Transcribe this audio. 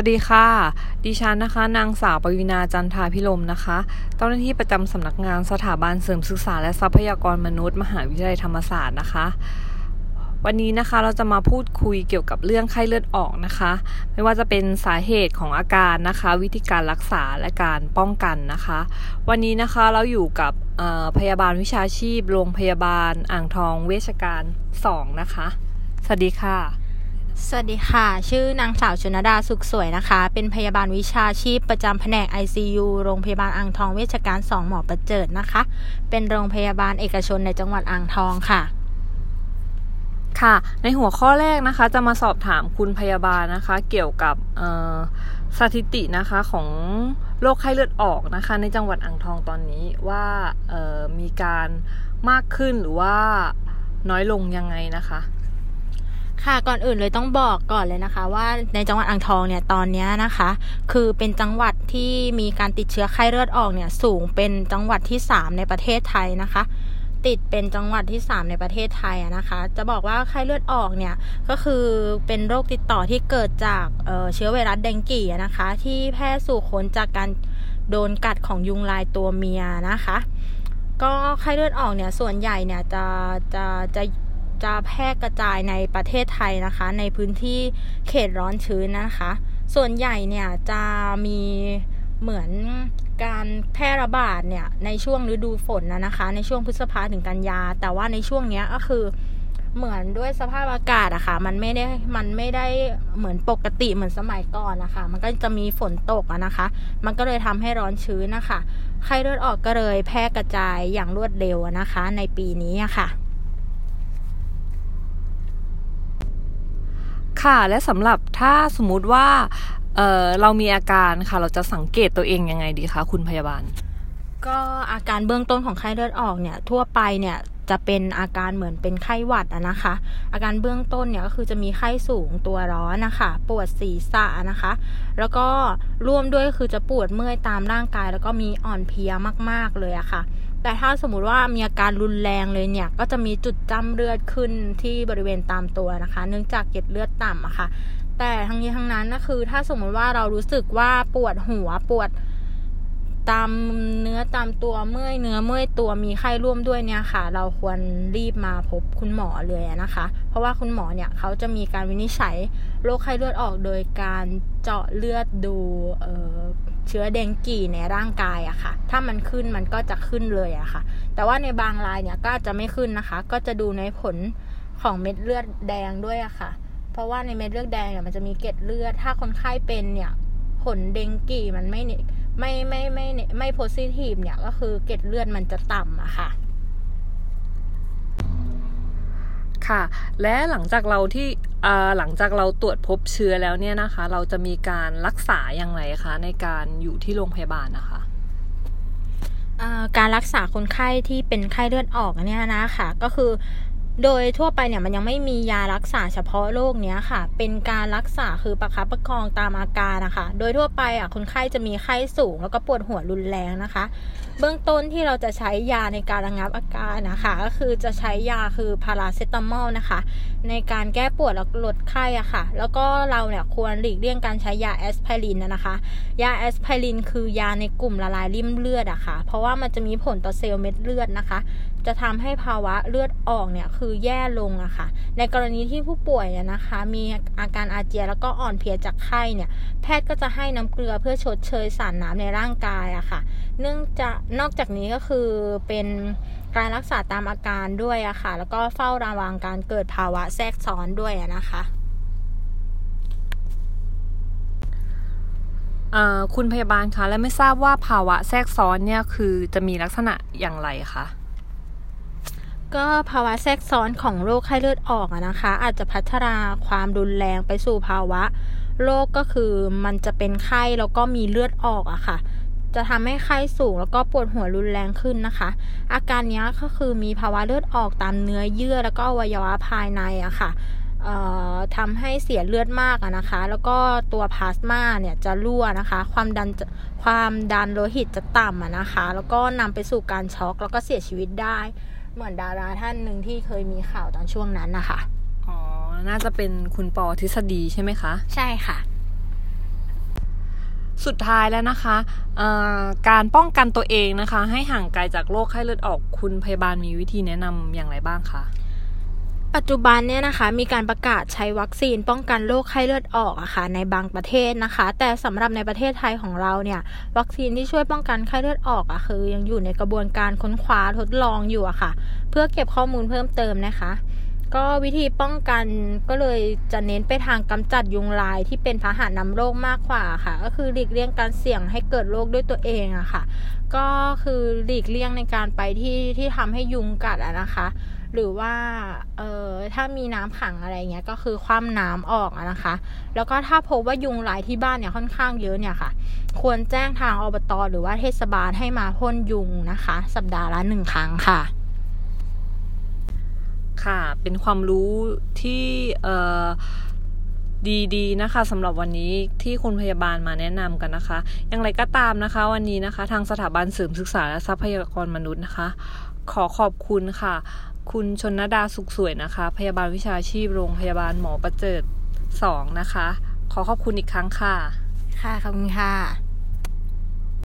วัสดีค่ะ ดิฉันนะคะ นางสาวปวีนาจันทาพิลมนะคะ เจ้าหน้าที่ประจำสำนักงานสถาบันเสริมศึกษาและทรัพยากรมนุษย์ มหาวิทยาลัยธรรมศาสตร์นะคะ วันนี้นะคะเราจะมาพูดคุยเกี่ยวกับเรื่องไข้เลือดออกนะคะ ไม่ว่าจะเป็นสาเหตุของอาการนะคะ วิธีการรักษาและการป้องกันนะคะ วันนี้นะคะเราอยู่กับพยาบาลวิชาชีพ โรงพยาบาลอ่างทองเวชการ 2 นะคะ สวัสดีค่ะ สวัสดีค่ะ ชื่อนางสาวชนดาสุขสวยนะคะ เป็นพยาบาลวิชาชีพประจำแผนก ICU โรงพยาบาลอ่างทองเวชการ 2 หมอประเจิดนะคะ เป็นโรงพยาบาลเอกชนในจังหวัดอ่างทองค่ะ ค่ะ ในหัวข้อแรกนะคะ จะมาสอบถามคุณพยาบาลนะคะ เกี่ยวกับสถิตินะคะของโรคไข้เลือดออกนะคะ ในจังหวัดอ่างทองตอนนี้ว่ามีการมากขึ้นหรือว่าน้อยลงยังไงนะคะ ค่ะก่อนอื่นเลยต้องบอกก่อนเลยนะคะ ว่าในจังหวัดอ่างทองเนี่ยตอนนี้นะคะ คือเป็นจังหวัดที่มีการติดเชื้อไข้เลือดออกเนี่ยสูงเป็นจังหวัดที่ 3 ในประเทศไทยนะคะ ติดเป็นจังหวัดที่ 3 ในประเทศไทยนะคะ จะบอกว่าไข้เลือดออกเนี่ยก็คือเป็นโรคติดต่อที่เกิดจากเเชื้อไวรัสแดงกีนะคะ ที่แพร่สู่คนจากการโดนกัดของยุงลายตัวเมียนะคะ ก็ไข้เลือดออกเนี่ยส่วนใหญ่เนี่ยจะจะจะ จะแพร่กระจายในประเทศไทยนะคะ ในพื้นที่เขตร้อนชื้นนะคะ ส่วนใหญ่เนี่ยจะมีเหมือนการแพร่ระบาดเนี่ยในช่วงฤดูฝนนะนะคะ ในช่วงพฤษภาถึงกันยา แต่ว่าในช่วงนี้ก็คือเหมือนด้วยสภาพอากาศอะคะ่ะ มันไม่ได้มันไม่ได้เหมือนปกติเหมือนสมัยก่อนนะคะมันก็จะมีฝนตกอะนะคะ มันก็เลยทำให้ร้อนชื้นนะคะไข้เลือดออกก็เลยแพร่กระจายอย่างรวดเร็วนะคะ ในปีนี้อะค่ะ ค่ะ และสำหรับถ้าสมมุติว่าเเรามีอาการค่ะ เราจะสังเกตตัวเองยังไงดีคะคุณพยาบาล ก็อาการเบื้องต้นของไข้เลือดออกเนี่ย ทั่วไปเนี่ย จะเป็นอาการเหมือนเป็นไข้หวัดนะคะ อาการเบื้องต้นเนี่ยก็คือจะมีไข้สูงตัวร้อนนะคะปวดศีรษะนะคะ แล้วก็ร่วมด้วยก็คือจะปวดเมื่อยตามร่างกาย แล้วก็มีอ่อนเพลียมาก ๆเลยอะคะ่ะ แต่ถ้าสมมติว่ามีอาการรุนแรงเลยเนี่ย ก็จะมีจุดจ้ำเลือดขึ้นที่บริเวณตามตัวนะคะ เนื่องจากเกล็ดเลือดต่ำอะคะ่ะแต่ทั้งนี้ทั้งนั้นก็คือถ้าสมมติว่าเรารู้สึกว่าปวดหัวปวด ตามเนื้อตามตัวเมื่อยเนื้อเมื่อยตัวมีไข้ร่วมด้วยเนี่ยค่ะ เราควรรีบมาพบคุณหมอเลยนะคะ เพราะว่าคุณหมอเนี่ยเขาจะมีการวินิจฉัยโรคไข้เลือดออกโดยการเจาะเลือดดูเชื้อเดงกีในร่างกายอะค่ะ ถ้ามันขึ้นมันก็จะขึ้นเลยอะค่ะ แต่ว่าในบางรายเนี่ยก็จะไม่ขึ้นนะคะ ก็จะดูในผลของเม็ดเลือดแดงด้วยอะค่ะ เพราะว่าในเม็ดเลือดแดงเนี่ยมันจะมีเกล็ดเลือด ถ้าคนไข้เป็นเนี่ยผลเดงกีมันไม่ ไม่ไม่ไม่ไม่โพซิทีฟเนี่ยก็คือเกล็ดเลือดมันจะต่ำอะค่ะค่ะ และหลังจากเราที่หลังจากเราตรวจพบเชื้อแล้วเนี่ยนะคะ เราจะมีการรักษาอย่างไรคะในการอยู่ที่โรงพยาบาลนะคะการรักษาคนไข้ที่เป็นไข้เลือดออกเนี่ยนะคะก็คือ โดยทั่วไปเนี่ยมันยังไม่มียารักษาเฉพาะโรคเนี้ยค่ะ เป็นการรักษาคือประคับประคองตามอาการนะคะ โดยทั่วไปอะคนไข้จะมีไข้สูงแล้วก็ปวดหัวรุนแรงนะคะ เบื้องต้นที่เราจะใช้ยาในการระงับอาการนะคะ ก็คือจะใช้ยาคือพาราเซตามอลนะคะ ในการแก้ปวดแล้วลดไข้อะค่ะ แล้วก็เราเนี่ยควรหลีกเลี่ยงการใช้ยาแอสไพรินนะคะ ยาแอสไพรินคือยาในกลุ่มละลายลิ่มเลือดอะค่ะ เพราะว่ามันจะมีผลต่อเซลล์เม็ดเลือดนะคะจะทำให้ภาวะเลือดออกเนี่ยคือแย่ลงอะค่ะ ในกรณีที่ผู้ป่วยเนี่ยนะคะ มีอาการอาเจียนแล้วก็อ่อนเพลียจากไข้เนี่ย แพทย์ก็จะให้น้ำเกลือเพื่อชดเชยสารน้ำในร่างกายอะค่ะ เนื่องจากนอกจากนี้ก็คือเป็นการรักษาตามอาการด้วยอะค่ะ แล้วก็เฝ้าระวังการเกิดภาวะแทรกซ้อนด้วยนะคะคุณพยาบาลคะ และไม่ทราบว่าภาวะแทรกซ้อนเนี่ยคือจะมีลักษณะอย่างไรคะ ก็ภาวะแทรกซ้อนของโรคไข้เลือดออกนะคะ อาจจะพัฒนาความรุนแรงไปสู่ภาวะโรคก็คือมันจะเป็นไข้แล้วก็มีเลือดออกอะค่ะ จะทำให้ไข้สูงแล้วก็ปวดหัวรุนแรงขึ้นนะคะ อาการนี้ก็คือมีภาวะเลือดออกตามเนื้อเยื่อแล้วก็อวัยวะภายในอะค่ะทำให้เสียเลือดมากนะคะ แล้วก็ตัวพลาสมาเนี่ยจะรั่วนะคะ ความดันความดันโลหิตจะต่ำนะคะ แล้วก็นำไปสู่การช็อกแล้วก็เสียชีวิตได้ เหมือนดาราท่านหนึ่งที่เคยมีข่าวตอนช่วงนั้นนะคะอ๋อ น่าจะเป็นคุณปอทฤษฎีใช่ไหมคะ ใช่ค่ะ สุดท้ายแล้วนะคะการป้องกันตัวเองนะคะ ให้ห่างไกลจากโรคไข้เลือดออกคุณพยาบาลมีวิธีแนะนำอย่างไรบ้างคะ ปัจจุบันเนี่ยนะคะมีการประกาศใช้วัคซีนป้องกันโรคไข้เลือดออกอะคะ่ะในบางประเทศนะคะ แต่สำหรับในประเทศไทยของเราเนี่ยวัคซีนที่ช่วยป้องกันไข้เลือดออกอะคือ ยังอยู่ในกระบวนการค้นคว้าทดลองอยู่อะคะ่ะ เพื่อเก็บข้อมูลเพิ่มเติมนะคะ ก็วิธีป้องกันก็เลยจะเน้นไปทางกำจัดยุงลายที่เป็นพาหะนำโรคมากกว่าค่ะ ก็คือหลีกเลี่ยงการเสี่ยงให้เกิดโรคด้วยตัวเองอะค่ะ ก็คือหลีกเลี่ยงในการไปที่ที่ทำให้ยุงกัดอะนะคะ หรือว่าเอ่อถ้ามีน้ำขังอะไรเงี้ยก็คือคว่ำน้ำออกนะคะ แล้วก็ถ้าพบว่ายุงลายที่บ้านเนี่ยค่อนข้างเยอะเนี่ยค่ะ ควรแจ้งทางอบตหรือว่าเทศบาลให้มาพ่นยุงนะคะ สัปดาห์ละหนึ่งครั้งค่ะ ค่ะเป็นความรู้ที่เอ่อดีๆนะคะสำหรับวันนี้ที่คุณพยาบาลมาแนะนำกันนะคะ อย่างไรก็ตามนะคะ วันนี้นะคะ ทางสถาบันเสริมศึกษาและทรัพยากรมนุษย์นะคะ ขอขอบคุณค่ะ คุณชนนดาสุขสวยนะคะ พยาบาลวิชาชีพโรงพยาบาลหมอประเจิดสองนะคะ ขอขอบคุณอีกครั้งค่ะ ค่ะ ขอบคุณค่ะ